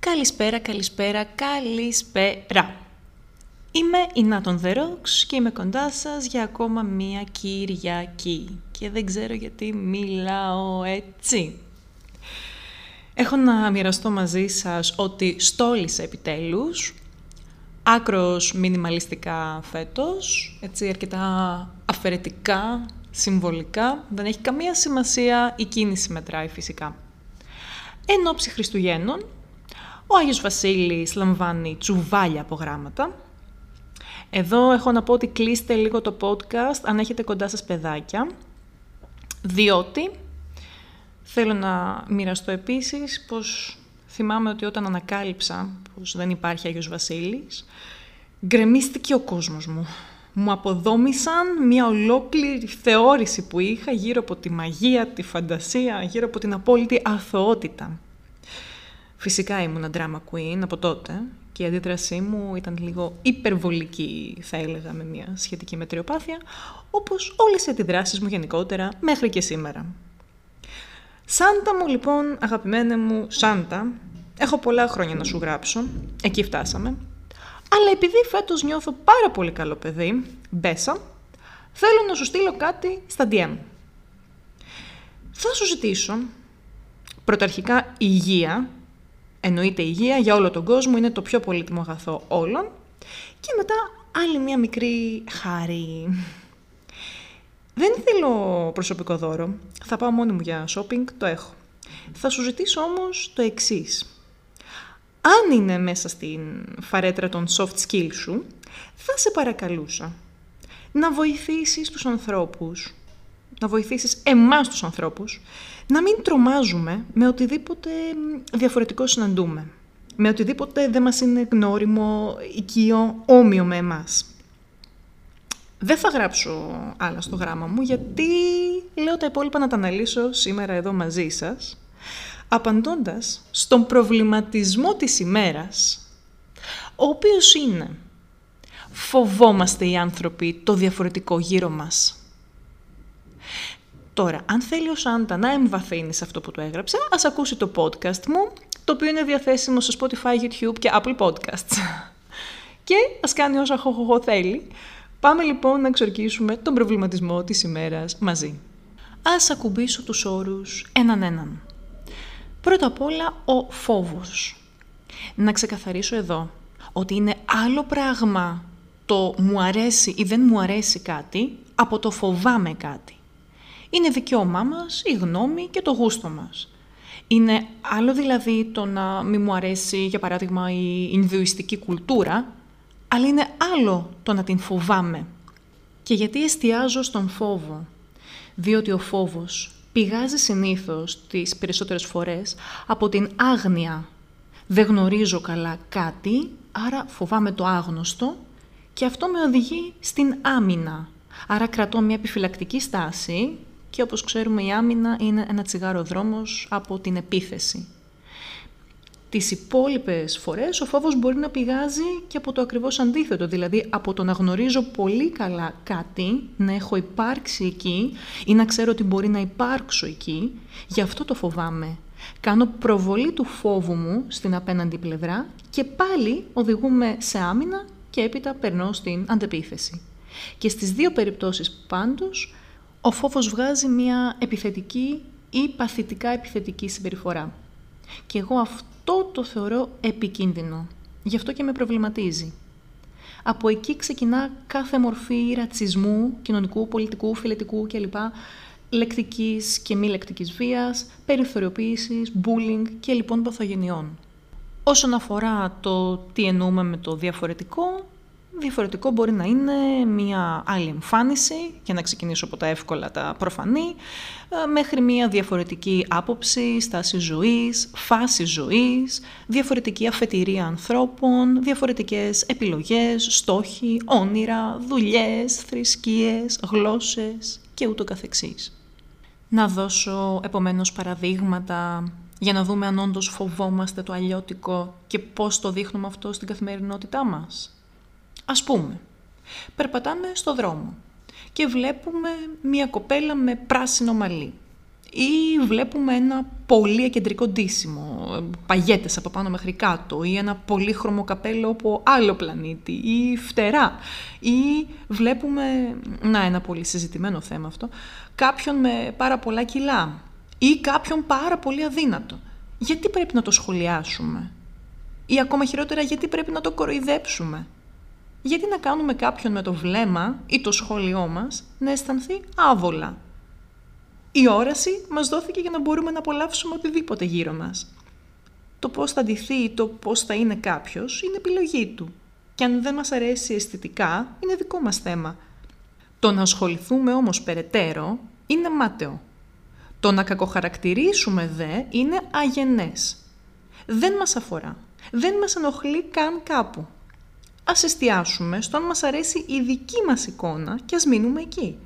Καλησπέρα, καλησπέρα, καλησπέρα. Είμαι η Νάτον The Rocks και είμαι κοντά σας για ακόμα μία Κυριακή. Και δεν ξέρω γιατί μιλάω έτσι. Έχω να μοιραστώ μαζί σας ότι στόλισα επιτέλους, άκρος μινιμαλιστικά φέτος, έτσι αρκετά αφαιρετικά, συμβολικά, δεν έχει καμία σημασία, η κίνηση μετράει φυσικά. Εν ώψη Χριστουγέννων, ο Άγιος Βασίλης λαμβάνει τσουβάλια από γράμματα. Εδώ έχω να πω ότι κλείστε λίγο το podcast αν έχετε κοντά σας παιδάκια, διότι θέλω να μοιραστώ επίσης πως θυμάμαι ότι όταν ανακάλυψα πως δεν υπάρχει Άγιος Βασίλης, γκρεμίστηκε ο κόσμος μου. Μου αποδόμησαν μια ολόκληρη θεώρηση που είχα γύρω από τη μαγεία, τη φαντασία, γύρω από την απόλυτη αθωότητα. Φυσικά ήμουν drama queen από τότε και η αντίδρασή μου ήταν λίγο υπερβολική, θα έλεγα, με μια σχετική μετριοπάθεια, όπως όλες οι αντιδράσεις μου γενικότερα μέχρι και σήμερα. Σάντα μου λοιπόν, αγαπημένε μου Σάντα, έχω πολλά χρόνια να σου γράψω, εκεί φτάσαμε, αλλά επειδή φέτος νιώθω πάρα πολύ καλό παιδί, μπέσα, θέλω να σου στείλω κάτι στα DM. Θα σου ζητήσω πρωταρχικά υγεία, εννοείται υγεία για όλο τον κόσμο, είναι το πιο πολύτιμο αγαθό όλων. Και μετά άλλη μία μικρή χάρη. Δεν θέλω προσωπικό δώρο. Θα πάω μόνη μου για shopping, το έχω. Θα σου ζητήσω όμως το εξής. Αν είναι μέσα στην φαρέτρα των soft skills σου, θα σε παρακαλούσα να βοηθήσεις τους ανθρώπους, να βοηθήσεις εμάς τους ανθρώπους, να μην τρομάζουμε με οτιδήποτε διαφορετικό συναντούμε. Με οτιδήποτε δεν μας είναι γνώριμο, οικείο, όμοιο με εμάς. Δεν θα γράψω άλλα στο γράμμα μου, γιατί λέω τα υπόλοιπα να τα αναλύσω σήμερα εδώ μαζί σας, απαντώντας στον προβληματισμό της ημέρας, ο οποίος είναι φοβόμαστε οι άνθρωποι το διαφορετικό γύρω μας. Τώρα, αν θέλει ο Σάντα να εμβαθύνει σε αυτό που του έγραψα, ας ακούσει το podcast μου, το οποίο είναι διαθέσιμο στο Spotify, YouTube και Apple Podcasts. και ας κάνει όσα χοχοχο θέλει. Πάμε λοιπόν να εξορκίσουμε τον προβληματισμό της ημέρας μαζί. Ας ακουμπήσω τους όρους έναν έναν. Πρώτα απ' όλα ο φόβος. Να ξεκαθαρίσω εδώ ότι είναι άλλο πράγμα το μου αρέσει ή δεν μου αρέσει κάτι από το φοβάμαι κάτι. Είναι δικαίωμά μας, η γνώμη και το γούστο μας. Είναι άλλο δηλαδή το να μην μου αρέσει, για παράδειγμα, η Ινδουιστική κουλτούρα, αλλά είναι άλλο το να την φοβάμαι. Και γιατί εστιάζω στον φόβο. Διότι ο φόβος πηγάζει συνήθως τις περισσότερες φορές από την άγνοια. Δεν γνωρίζω καλά κάτι, άρα φοβάμαι το άγνωστο και αυτό με οδηγεί στην άμυνα. Άρα κρατώ μια επιφυλακτική στάση και όπως ξέρουμε η άμυνα είναι ένα τσιγάρο δρόμος από την επίθεση. Τις υπόλοιπες φορές ο φόβος μπορεί να πηγάζει και από το ακριβώς αντίθετο, δηλαδή από το να γνωρίζω πολύ καλά κάτι, να έχω υπάρξει εκεί ή να ξέρω ότι μπορεί να υπάρξω εκεί, γι' αυτό το φοβάμαι. Κάνω προβολή του φόβου μου στην απέναντι πλευρά και πάλι οδηγούμε σε άμυνα και έπειτα περνώ στην αντεπίθεση. Και στις δύο περιπτώσεις πάντως ο φόβος βγάζει μια επιθετική ή παθητικά επιθετική συμπεριφορά. Και εγώ αυτό το θεωρώ επικίνδυνο. Γι' αυτό και με προβληματίζει. Από εκεί ξεκινά κάθε μορφή ρατσισμού, κοινωνικού, πολιτικού, φιλετικού κλπ. Λεκτικής και μη λεκτικής βίας, περιθωριοποίησης, bullying και λοιπόν παθογενειών. Όσον αφορά το τι εννοούμε με το διαφορετικό, Διαφορετικό μπορεί να είναι μια άλλη εμφάνιση, για να ξεκινήσω από τα εύκολα τα προφανή, ε, μέχρι μια διαφορετική άποψη, στάση ζωής, φάση ζωής, διαφορετική αφετηρία ανθρώπων, διαφορετικές επιλογές, στόχοι, όνειρα, δουλειές, θρησκείες, γλώσσες και ούτω καθεξής. Να δώσω επομένως παραδείγματα για να δούμε αν όντως φοβόμαστε το αλλιώτικο και πώς το δείχνουμε αυτό στην καθημερινότητά μας. Ας πούμε, περπατάμε στο δρόμο και βλέπουμε μία κοπέλα με πράσινο μαλλί. ή βλέπουμε ένα πολύ εκεντρικό ντύσιμο, παγέτες από πάνω μέχρι κάτω ή ένα πολύχρωμο καπέλο από άλλο πλανήτη ή φτερά ή βλέπουμε, να ένα πολύ συζητημένο θέμα αυτό, κάποιον με πάρα πολλά κιλά ή κάποιον πάρα πολύ αδύνατο. Γιατί πρέπει να το σχολιάσουμε; Ή ακόμα χειρότερα γιατί πρέπει να το κοροϊδέψουμε; Γιατί να κάνουμε κάποιον με το βλέμμα ή το σχόλιο μας να αισθανθεί άβολα; Η όραση μας δόθηκε για να μπορούμε να απολαύσουμε οτιδήποτε γύρω μας. Το πώς θα ντυθεί ή το πώς θα είναι κάποιος είναι επιλογή του. Και αν δεν μας αρέσει αισθητικά, είναι δικό μας θέμα. Το να ασχοληθούμε όμως περαιτέρω είναι μάταιο. Το να κακοχαρακτηρίσουμε δε είναι αγενές. Δεν μας αφορά. Δεν μας ενοχλεί καν κάπου. Ας εστιάσουμε στο αν μας αρέσει η δική μας εικόνα και ας μείνουμε εκεί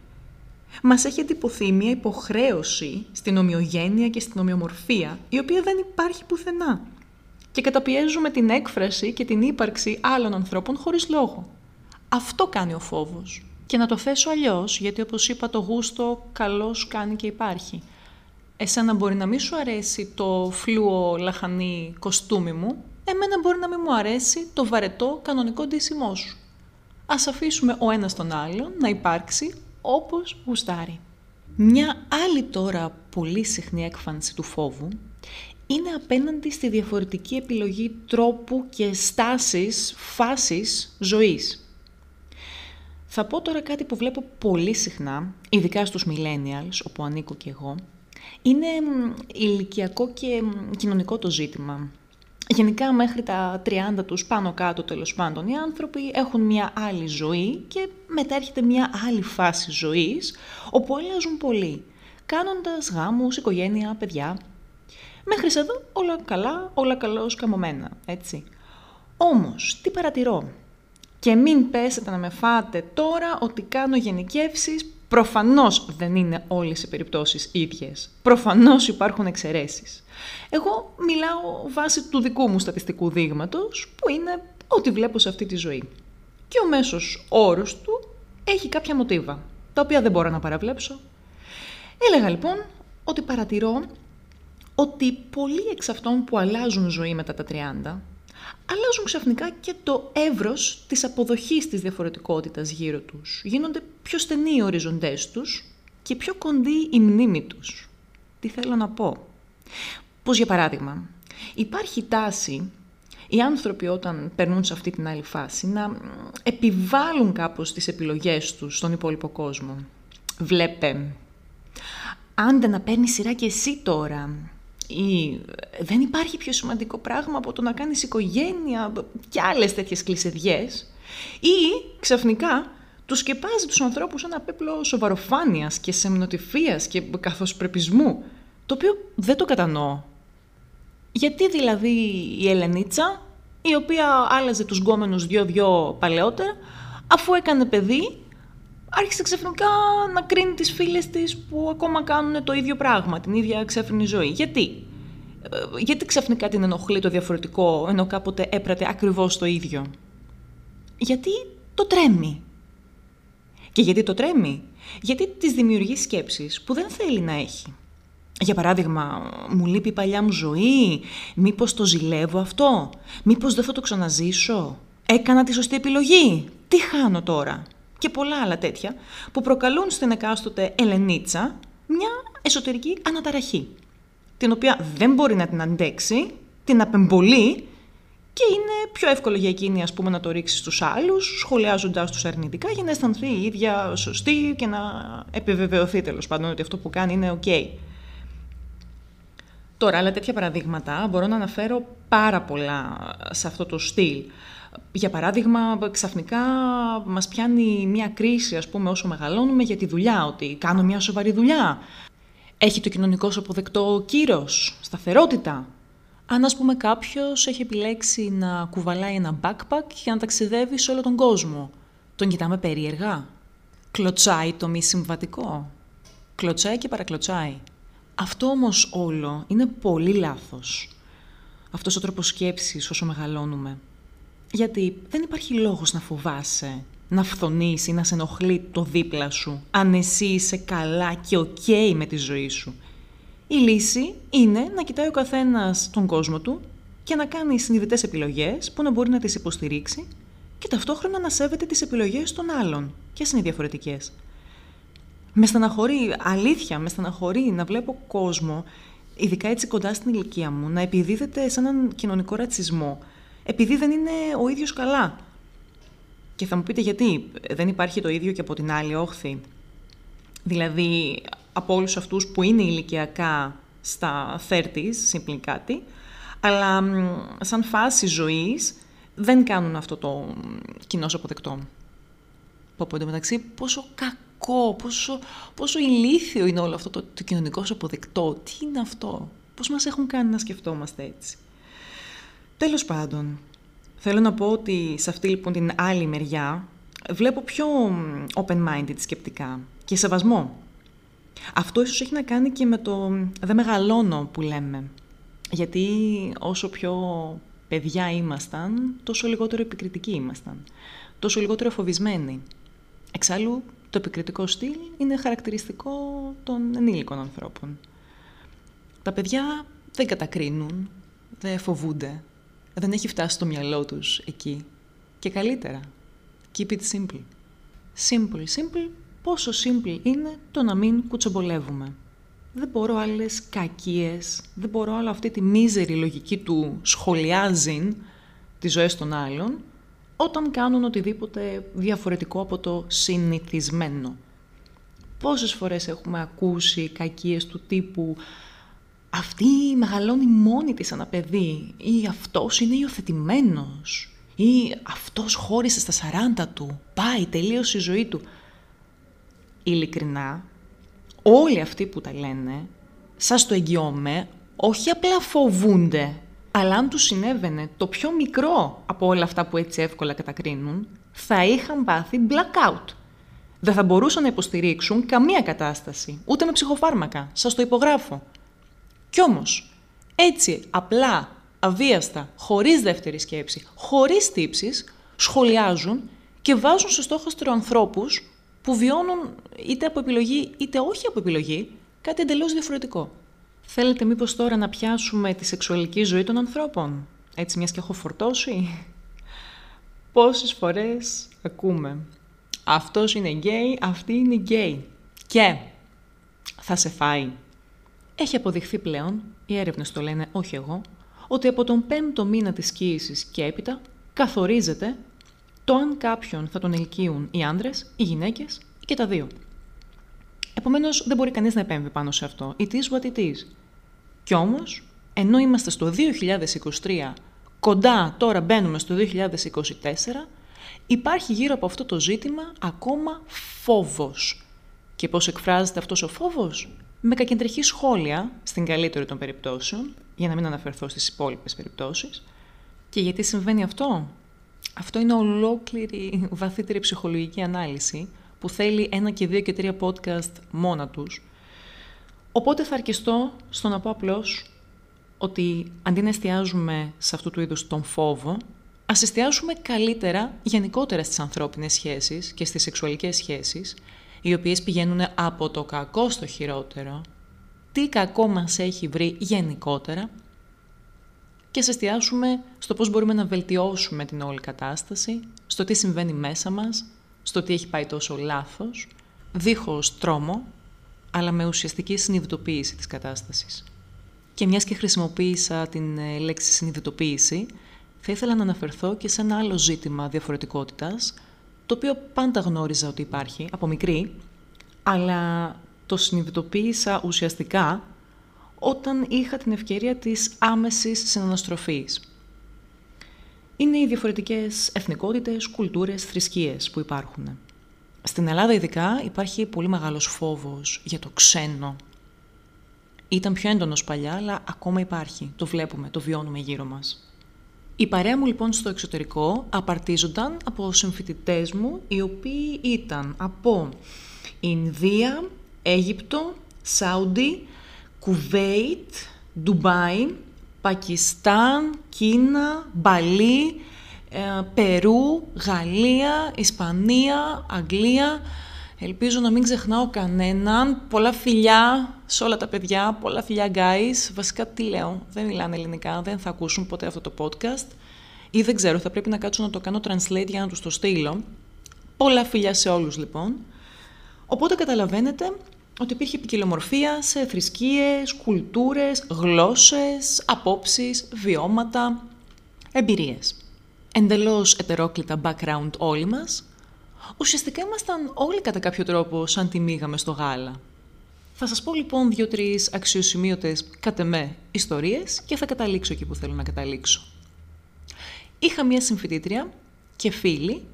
μας έχει εντυπωθεί μια υποχρέωση στην ομοιογένεια και στην ομοιομορφία, η οποία δεν υπάρχει πουθενά. Και καταπιέζουμε την έκφραση και την ύπαρξη άλλων ανθρώπων χωρίς λόγο. Αυτό κάνει ο φόβος. Και να το θέσω αλλιώς, γιατί όπως είπα το γούστο καλώς κάνει και υπάρχει. Εσένα μπορεί να μην σου αρέσει το φλούο λαχανί κοστούμι μου, εμένα μπορεί να μην μου αρέσει το βαρετό κανονικό ντύσιμό σου. Ας αφήσουμε ο ένας τον άλλον να υπάρξει όπως γουστάρει. Μια άλλη τώρα πολύ συχνή έκφανση του φόβου είναι απέναντι στη διαφορετική επιλογή τρόπου και στάσης, φάσης ζωής. Θα πω τώρα κάτι που βλέπω πολύ συχνά, ειδικά στους millennials, όπου ανήκω και εγώ, είναι ηλικιακό και κοινωνικό το ζήτημα. Γενικά μέχρι τα 30 τους πάνω κάτω τέλος πάντων οι άνθρωποι έχουν μια άλλη ζωή και μετά έρχεται μια άλλη φάση ζωής όπου αλλάζουν πολύ, κάνοντας γάμους, οικογένεια, παιδιά. Μέχρι εδώ όλα καλά, όλα καλώς καμωμένα, έτσι. Όμως, τι παρατηρώ; Και μην πέσετε να με φάτε τώρα ότι κάνω γενικεύσεις Προφανώς δεν είναι όλες οι περιπτώσεις ίδιες. Προφανώς υπάρχουν εξαιρέσεις. Εγώ μιλάω βάσει του δικού μου στατιστικού δείγματος, που είναι ό,τι βλέπω σε αυτή τη ζωή. Και ο μέσος όρος του έχει κάποια μοτίβα, τα οποία δεν μπορώ να παραβλέψω. Έλεγα λοιπόν ότι παρατηρώ ότι πολλοί εξ αυτών που αλλάζουν ζωή μετά τα 30 αλλάζουν ξαφνικά και το εύρος της αποδοχής της διαφορετικότητας γύρω τους. Γίνονται πιο στενοί οι οριζοντές τους και πιο κοντή η μνήμη τους. Τι θέλω να πω; Πως για παράδειγμα, υπάρχει τάση οι άνθρωποι όταν περνούν σε αυτή την άλλη φάση να επιβάλλουν κάπως τις επιλογές τους στον υπόλοιπο κόσμο. Βλέπε, άντε να παίρνεις σειρά και εσύ τώρα, ή δεν υπάρχει πιο σημαντικό πράγμα από το να κάνεις οικογένεια και άλλες τέτοιες κλεισεδιές ή ξαφνικά τους σκεπάζει τους ανθρώπους ένα πέπλο σοβαροφάνειας και σεμνοτυφίας και καθοσπρεπισμού το οποίο δεν το κατανοώ. Γιατί δηλαδή η Ελενίτσα, η οποία άλλαζε τους γκόμενους δυο-δυο παλαιότερα, αφού έκανε παιδί, άρχισε ξαφνικά να κρίνει τις φίλες της που ακόμα κάνουν το ίδιο πράγμα, την ίδια ξέφρενη ζωή. Γιατί; Ε, γιατί ξαφνικά την ενοχλεί το διαφορετικό, ενώ κάποτε έπρατε ακριβώς το ίδιο; Γιατί το τρέμει. Και γιατί το τρέμει; Γιατί της δημιουργεί σκέψεις που δεν θέλει να έχει. Για παράδειγμα, μου λείπει η παλιά μου ζωή, μήπως το ζηλεύω αυτό, μήπως δεν θα το ξαναζήσω, έκανα τη σωστή επιλογή, τι χάνω τώρα; Και πολλά άλλα τέτοια που προκαλούν στην εκάστοτε Ελενίτσα μια εσωτερική αναταραχή, την οποία δεν μπορεί να την αντέξει, την απεμπολεί και είναι πιο εύκολο για εκείνη ας πούμε, να το ρίξει στους άλλους, σχολιάζοντάς τους αρνητικά για να αισθανθεί η ίδια σωστή και να επιβεβαιωθεί τέλος πάντων ότι αυτό που κάνει είναι ok. Τώρα, άλλα τέτοια παραδείγματα μπορώ να αναφέρω πάρα πολλά σε αυτό το στυλ. Για παράδειγμα, ξαφνικά μας πιάνει μια κρίση, ας πούμε, όσο μεγαλώνουμε για τη δουλειά, ότι κάνω μια σοβαρή δουλειά. Έχει το κοινωνικό σου αποδεκτό κύρος, σταθερότητα. Αν, ας πούμε, κάποιος έχει επιλέξει να κουβαλάει ένα backpack για να ταξιδεύει σε όλο τον κόσμο, τον κοιτάμε περίεργα; Κλωτσάει το μη συμβατικό; Κλωτσάει και παρακλωτσάει. Αυτό όμως όλο είναι πολύ λάθος. Αυτός ο τρόπος σκέψης όσο μεγαλώνουμε. Γιατί δεν υπάρχει λόγος να φοβάσαι, να φθονείς ή να σε ενοχλεί το δίπλα σου, αν εσύ είσαι καλά και οκ με τη ζωή σου. Η λύση είναι να κοιτάει ο καθένας τον κόσμο του και να κάνει συνειδητές επιλογές που να μπορεί να τις υποστηρίξει και ταυτόχρονα να σέβεται τις επιλογές των άλλων. και είναι διαφορετικές. Με στεναχωρεί, αλήθεια, με στεναχωρεί να βλέπω κόσμο, ειδικά έτσι κοντά στην ηλικία μου, να επιδίδεται σε έναν κοινωνικό ρατσισμό, επειδή δεν είναι ο ίδιος καλά. Και θα μου πείτε γιατί δεν υπάρχει το ίδιο και από την άλλη όχθη. Δηλαδή, από όλους αυτούς που είναι ηλικιακά στα 30s, συμπλήν κάτι, αλλά σαν φάση ζωής δεν κάνουν αυτό το κοινό αποδεκτό. Πω πω μεταξύ πόσο κακό, πόσο, πόσο ηλίθιο είναι όλο αυτό το, το κοινωνικό αποδεκτό. Τι είναι αυτό, πώς μας έχουν κάνει να σκεφτόμαστε έτσι; Τέλος πάντων, θέλω να πω ότι σε αυτή λοιπόν την άλλη μεριά βλέπω πιο open-minded σκεπτικά και σεβασμό. Αυτό ίσως έχει να κάνει και με το «δεν μεγαλώνω» που λέμε. Γιατί όσο πιο παιδιά ήμασταν, τόσο λιγότερο επικριτικοί ήμασταν. Τόσο λιγότερο φοβισμένοι. Εξάλλου, το επικριτικό στυλ είναι χαρακτηριστικό των ενήλικων ανθρώπων. Τα παιδιά δεν κατακρίνουν, δεν φοβούνται, δεν έχει φτάσει το μυαλό τους εκεί. Και καλύτερα, keep it simple. Simple, simple, πόσο simple είναι το να μην κουτσομπολεύουμε δεν μπορώ άλλες κακίες, δεν μπορώ άλλο αυτή τη μίζερη λογική του σχολιάζει τις ζωές των άλλων, όταν κάνουν οτιδήποτε διαφορετικό από το συνηθισμένο. Πόσες φορές έχουμε ακούσει κακίες του τύπου «Αυτή μεγαλώνει μόνη της ένα παιδί» ή «Αυτός είναι υιοθετημένος» ή «Αυτός χώρισε στα 40 του, πάει, τελείωσε η ζωή του». Ειλικρινά, όλοι αυτοί που τα λένε, σας το εγγυώμαι, όχι απλά φοβούνται, αλλά αν τους συνέβαινε το πιο μικρό από όλα αυτά που έτσι εύκολα κατακρίνουν, θα είχαν πάθει blackout. Δεν θα μπορούσαν να υποστηρίξουν καμία κατάσταση, ούτε με ψυχοφάρμακα, σας το υπογράφω. Κι όμως, έτσι απλά, αβίαστα, χωρίς δεύτερη σκέψη, χωρίς τύψεις, σχολιάζουν και βάζουν στο στόχαστρο ανθρώπους που βιώνουν είτε από επιλογή είτε όχι από επιλογή κάτι εντελώς διαφορετικό. Θέλετε μήπως τώρα να πιάσουμε τη σεξουαλική ζωή των ανθρώπων, έτσι μιας και έχω φορτώσει; Πόσες φορές ακούμε «Αυτός είναι γκέι, αυτή είναι γκέι» και «Θα σε φάει». Έχει αποδειχθεί πλέον, οι έρευνες το λένε, όχι εγώ, ότι από τον πέμπτο μήνα της κοίησης και έπειτα καθορίζεται το αν κάποιον θα τον ελκύουν οι άνδρες, οι γυναίκες ή και τα δύο. Επομένως, δεν μπορεί κανείς να επέμβει πάνω σε αυτό. It is what it is. Κι όμως, ενώ είμαστε στο 2023, κοντά τώρα μπαίνουμε στο 2024, υπάρχει γύρω από αυτό το ζήτημα ακόμα φόβος. Και πώς εκφράζεται αυτός ο φόβος; Με κακεντρεχή σχόλια, στην καλύτερη των περιπτώσεων, για να μην αναφερθώ στις υπόλοιπες περιπτώσεις. Και γιατί συμβαίνει αυτό; Αυτό είναι ολόκληρη βαθύτερη ψυχολογική ανάλυση που θέλει ένα και δύο και τρία podcast μόνα τους. Οπότε θα αρκεστώ στο να πω απλώς ότι αντί να εστιάζουμε σε αυτού του είδους τον φόβο, ας εστιάσουμε καλύτερα γενικότερα στις ανθρώπινες σχέσεις και στις σεξουαλικές σχέσεις, οι οποίες πηγαίνουν από το κακό στο χειρότερο, τι κακό μας έχει βρει γενικότερα και σε εστιάσουμε στο πώς μπορούμε να βελτιώσουμε την όλη κατάσταση, στο τι συμβαίνει μέσα μας, στο τι έχει πάει τόσο λάθος, δίχως τρόμο, αλλά με ουσιαστική συνειδητοποίηση της κατάστασης. Και μιας και χρησιμοποίησα την ε, λέξη συνειδητοποίηση, θα ήθελα να αναφερθώ και σε ένα άλλο ζήτημα διαφορετικότητας, το οποίο πάντα γνώριζα ότι υπάρχει, από μικρή, αλλά το συνειδητοποίησα ουσιαστικά όταν είχα την ευκαιρία της άμεσης συναναστροφής. Είναι οι διαφορετικές εθνικότητες, κουλτούρες, θρησκείες που υπάρχουν. Στην Ελλάδα ειδικά υπάρχει πολύ μεγάλος φόβος για το ξένο. Ήταν πιο έντονος παλιά, αλλά ακόμα υπάρχει. Το βλέπουμε, το βιώνουμε γύρω μας. Η παρέα μου λοιπόν στο εξωτερικό απαρτίζονταν από συμφοιτητές μου, οι οποίοι ήταν από Ινδία, Αίγυπτο, Σάουντι, Κουβέιτ, Ντουμπάι, Πακιστάν, Κίνα, Μπαλί, ε, Περού, Γαλλία, Ισπανία, Αγγλία, Ελπίζω να μην ξεχνάω κανέναν. Πολλά φιλιά σε όλα τα παιδιά, πολλά φιλιά guys. Βασικά τι λέω, δεν μιλάνε ελληνικά, δεν θα ακούσουν ποτέ αυτό το podcast. Ή δεν ξέρω, θα πρέπει να κάτσω να το κάνω translate για να τους το στείλω. Πολλά φιλιά σε όλους λοιπόν. Οπότε καταλαβαίνετε ότι υπήρχε ποικιλομορφία σε θρησκείες, κουλτούρες, γλώσσες, απόψεις, βιώματα, εμπειρίες. Εντελώς ετερόκλητα background όλοι μας. Ουσιαστικά ήμασταν όλοι κατά κάποιο τρόπο σαν τη μήγαμε στο γάλα. Θα σας πω λοιπόν δύο-τρεις αξιοσημείωτες κατ' εμέ ιστορίες και θα καταλήξω εκεί που θέλω να καταλήξω. Είχα μία συμφοιτήτρια και φίλη,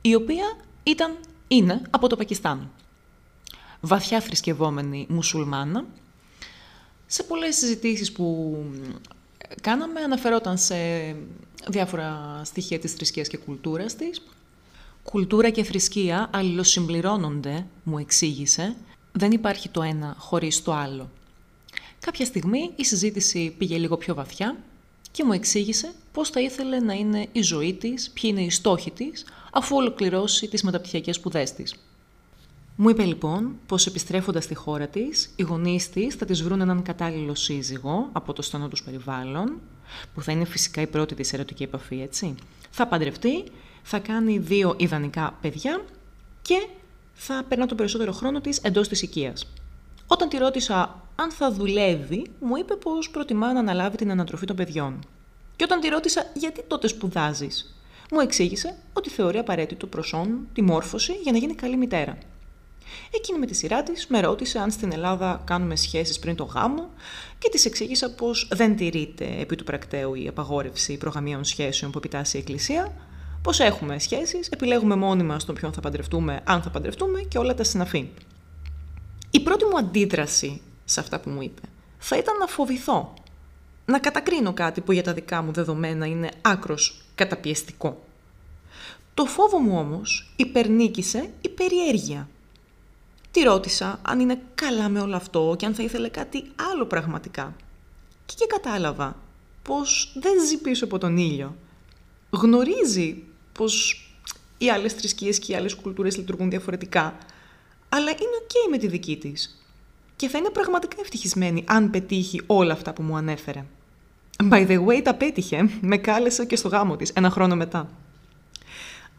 η οποία ήταν, είναι από το Πακιστάν βαθιά θρησκευόμενη μουσουλμάνα. Σε πολλές συζητήσεις που κάναμε αναφερόταν σε διάφορα στοιχεία της θρησκείας και κουλτούρας της. Κουλτούρα και θρησκεία αλληλοσυμπληρώνονται, μου εξήγησε. Δεν υπάρχει το ένα χωρίς το άλλο. Κάποια στιγμή η συζήτηση πήγε λίγο πιο βαθιά και μου εξήγησε πώς θα ήθελε να είναι η ζωή της, ποιοι είναι οι στόχοι της, αφού ολοκληρώσει τις μεταπτυχιακές σπουδές της. Μου είπε λοιπόν πως επιστρέφοντας στη χώρα της, οι γονείς της θα της βρουν έναν κατάλληλο σύζυγο από το στενό τους περιβάλλον, που θα είναι φυσικά η πρώτη της ερωτική επαφή, έτσι. Θα παντρευτεί, θα κάνει δύο ιδανικά παιδιά και θα περνά τον περισσότερο χρόνο της εντός της οικίας. Όταν τη ρώτησα αν θα δουλεύει, μου είπε πως προτιμά να αναλάβει την ανατροφή των παιδιών. Και όταν τη ρώτησα γιατί τότε σπουδάζεις, μου εξήγησε ότι θεωρεί απαραίτητο προσόν τη μόρφωση για να γίνει καλή μητέρα. Εκείνη με τη σειρά της με ρώτησε αν στην Ελλάδα κάνουμε σχέσεις πριν το γάμο και της εξήγησα πως δεν τηρείται επί του πρακτέου η απαγόρευση προγαμίων σχέσεων που επιτάσσει η Εκκλησία, πω έχουμε σχέσεις, επιλέγουμε μόνοι μα τον ποιον θα παντρευτούμε, αν θα παντρευτούμε και όλα τα συναφή. Η πρώτη μου αντίδραση σε αυτά που μου είπε θα ήταν να φοβηθώ. Να κατακρίνω κάτι που για τα δικά μου δεδομένα είναι άκρος καταπιεστικό. Το φόβο μου όμως υπερνίκησε η περιέργεια Τη ρώτησα αν είναι καλά με όλο αυτό και αν θα ήθελε κάτι άλλο πραγματικά. Και, και κατάλαβα πως δεν ζει πίσω από τον ήλιο. Γνωρίζει πως οι άλλες θρησκείες και οι άλλες κουλτούρες λειτουργούν διαφορετικά, αλλά είναι ok με τη δική της. Και θα είναι πραγματικά ευτυχισμένη αν πετύχει όλα αυτά που μου ανέφερε. By the way, τα πέτυχε. Με κάλεσε και στο γάμο της, ένα χρόνο μετά.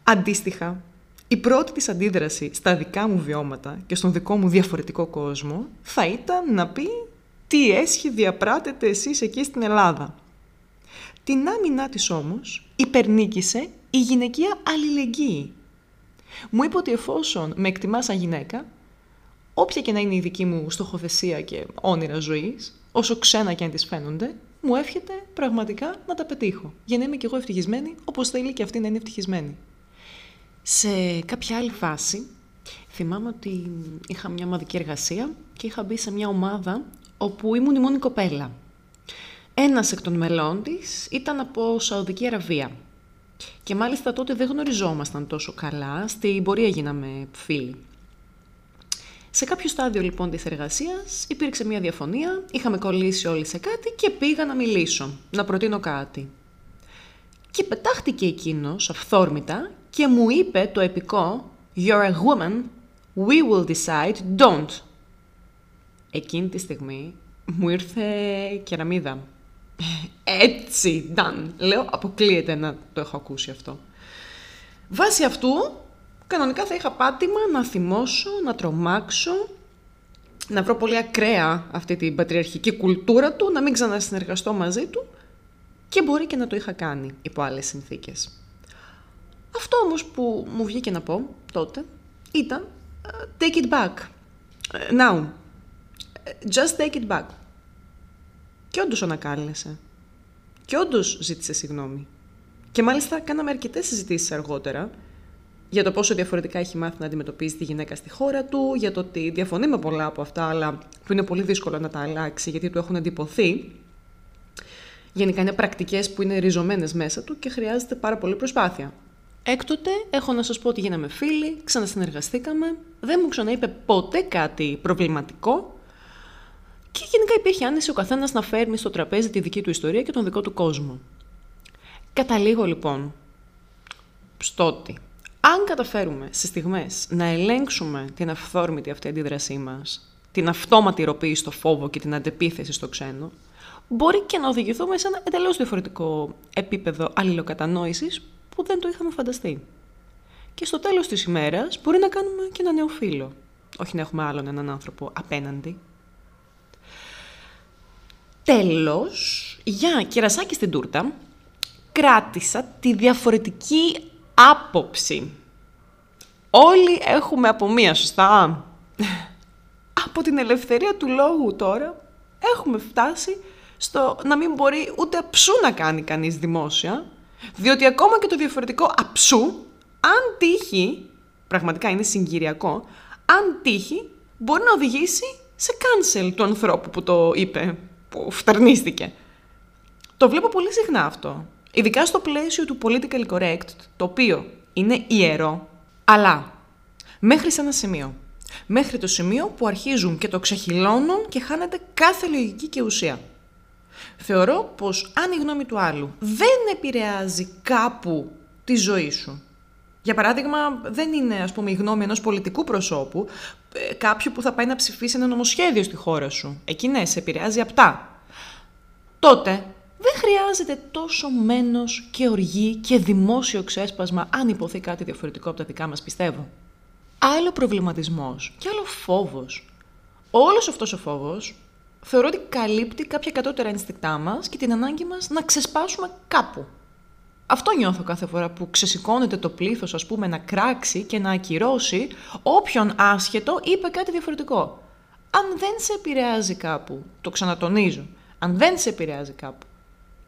Αντίστοιχα, η πρώτη της αντίδραση στα δικά μου βιώματα και στον δικό μου διαφορετικό κόσμο θα ήταν να πει «Τι έσχη διαπράτετε εσείς εκεί στην Ελλάδα». Την άμυνά της όμως υπερνίκησε η γυναικεία αλληλεγγύη. Μου είπε ότι εφόσον με εκτιμάς σαν γυναίκα, όποια και να είναι η δική μου στοχοθεσία και όνειρα ζωής, όσο ξένα και αν τις φαίνονται, μου εύχεται πραγματικά να τα πετύχω, για να είμαι κι εγώ ευτυχισμένη, όπως θέλει και αυτή να είναι ευτυχισμένη. Σε κάποια άλλη φάση, θυμάμαι ότι είχα μια ομαδική εργασία και είχα μπει σε μια ομάδα όπου ήμουν η μόνη κοπέλα. Ένας εκ των μελών της ήταν από Σαουδική Αραβία. Και μάλιστα τότε δεν γνωριζόμασταν τόσο καλά, στην πορεία γίναμε φίλοι. Σε κάποιο στάδιο λοιπόν της εργασίας υπήρξε μια διαφωνία, είχαμε κολλήσει όλοι σε κάτι και πήγα να μιλήσω, να προτείνω κάτι. Και πετάχτηκε εκείνος αυθόρμητα και μου είπε το επικό «You're a woman, we will decide, don't». Εκείνη τη στιγμή μου ήρθε κεραμίδα. Έτσι, done. Λέω, αποκλείεται να το έχω ακούσει αυτό. Βάσει αυτού, κανονικά θα είχα πάτημα να θυμώσω, να τρομάξω, να βρω πολύ ακραία αυτή την πατριαρχική κουλτούρα του, να μην ξανασυνεργαστώ μαζί του και μπορεί και να το είχα κάνει υπό άλλες συνθήκες. Αυτό όμως που μου βγήκε να πω τότε ήταν take it back. Ε, now. Just take it back. Και όντως ανακάλεσε. Και όντως ζήτησε συγγνώμη. Και μάλιστα κάναμε αρκετές συζητήσεις αργότερα για το πόσο διαφορετικά έχει μάθει να αντιμετωπίζει τη γυναίκα στη χώρα του, για το ότι διαφωνεί με πολλά από αυτά, αλλά που είναι πολύ δύσκολο να τα αλλάξει γιατί του έχουν εντυπωθεί. Γενικά είναι πρακτικές που είναι ριζωμένες μέσα του και χρειάζεται πάρα πολύ προσπάθεια. Έκτοτε έχω να σας πω ότι γίναμε φίλοι, ξανασυνεργαστήκαμε, δεν μου ξαναείπε ποτέ κάτι προβληματικό και γενικά υπήρχε άνεση ο καθένας να φέρνει στο τραπέζι τη δική του ιστορία και τον δικό του κόσμο. Καταλήγω λοιπόν στο ότι Αν καταφέρουμε στις στιγμές να ελέγξουμε την αυθόρμητη αυτή αντίδρασή μας, την αυτόματη ροπή στο φόβο και την αντεπίθεση στο ξένο, μπορεί και να οδηγηθούμε σε ένα εντελώς διαφορετικό επίπεδο αλληλοκατανόησης που δεν το είχαμε φανταστεί. Και στο τέλος της ημέρας μπορεί να κάνουμε και ένα νέο φίλο. Όχι να έχουμε άλλον έναν άνθρωπο απέναντι. Τέλος, για κερασάκι στην τούρτα, κράτησα τη διαφορετική άποψη. Όλοι έχουμε από μία, σωστά; από την ελευθερία του λόγου τώρα έχουμε φτάσει στο να μην μπορεί ούτε αψού να κάνει κανείς δημόσια, διότι ακόμα και το διαφορετικό αψού, αν τύχει, πραγματικά είναι συγκυριακό, αν τύχει, μπορεί να οδηγήσει σε cancel του ανθρώπου που το είπε, που φτερνίστηκε. Το βλέπω πολύ συχνά αυτό. Ειδικά στο πλαίσιο του political correct, το οποίο είναι ιερό, αλλά μέχρι σε ένα σημείο. Μέχρι το σημείο που αρχίζουν και το ξεχυλώνουν και χάνεται κάθε λογική και ουσία. Θεωρώ πως αν η γνώμη του άλλου δεν επηρεάζει κάπου τη ζωή σου, για παράδειγμα, δεν είναι ας πούμε, η γνώμη ενός πολιτικού προσώπου, ε, κάποιου που θα πάει να ψηφίσει ένα νομοσχέδιο στη χώρα σου. Εκεί ναι, σε επηρεάζει απτά. Τότε δεν χρειάζεται τόσο μένος και οργή και δημόσιο ξέσπασμα αν υποθεί κάτι διαφορετικό από τα δικά μας, πιστεύω. Άλλο προβληματισμός και άλλο φόβος. Όλος αυτός ο φόβος θεωρώ ότι καλύπτει κάποια κατώτερα ενστικτά μας και την ανάγκη μας να ξεσπάσουμε κάπου. Αυτό νιώθω κάθε φορά που ξεσηκώνεται το πλήθος, ας πούμε, να κράξει και να ακυρώσει όποιον άσχετο είπε κάτι διαφορετικό. Αν δεν σε επηρεάζει κάπου, το ξανατονίζω, αν δεν σε επηρεάζει κάπου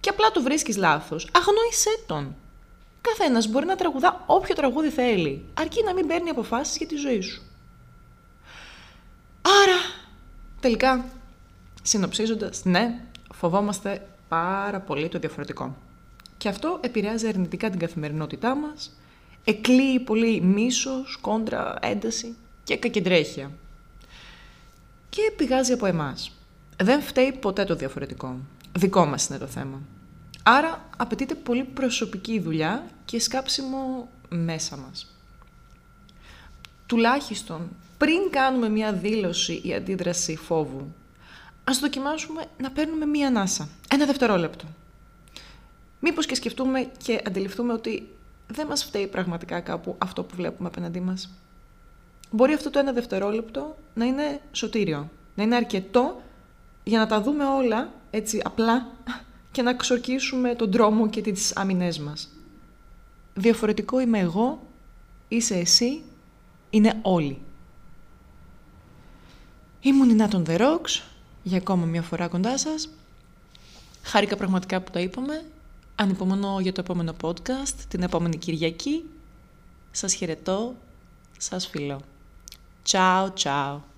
και απλά το βρίσκεις λάθος, αγνόησέ τον. Καθένας μπορεί να τραγουδά όποιο τραγούδι θέλει, αρκεί να μην παίρνει αποφάσεις για τη ζωή σου. Άρα, τελικά, συνοψίζοντας, ναι, φοβόμαστε πάρα πολύ το διαφορετικό. Και αυτό επηρεάζει αρνητικά την καθημερινότητά μας, εκλείει πολύ μίσος, κόντρα, ένταση και κακεντρέχεια. Και πηγάζει από εμάς. Δεν φταίει ποτέ το διαφορετικό. Δικό μας είναι το θέμα. Άρα απαιτείται πολύ προσωπική δουλειά και σκάψιμο μέσα μας. Τουλάχιστον πριν κάνουμε μια δήλωση ή αντίδραση φόβου, ας δοκιμάσουμε να παίρνουμε μία ανάσα, ένα δευτερόλεπτο. Μήπως και σκεφτούμε και αντιληφθούμε ότι δεν μας φταίει πραγματικά κάπου αυτό που βλέπουμε απέναντί μας. Μπορεί αυτό το ένα δευτερόλεπτο να είναι σωτήριο, να είναι αρκετό για να τα δούμε όλα έτσι απλά και να ξορκίσουμε τον δρόμο και τις άμυνές μας. Διαφορετικό είμαι εγώ, είσαι εσύ, είναι όλοι. Ήμουν η Νάτον The Rocks, για ακόμα μια φορά κοντά σας. Χάρηκα πραγματικά που τα είπαμε. Ανυπομονώ για το επόμενο podcast, την επόμενη Κυριακή. Σας χαιρετώ, σας φιλώ. Ciao, ciao.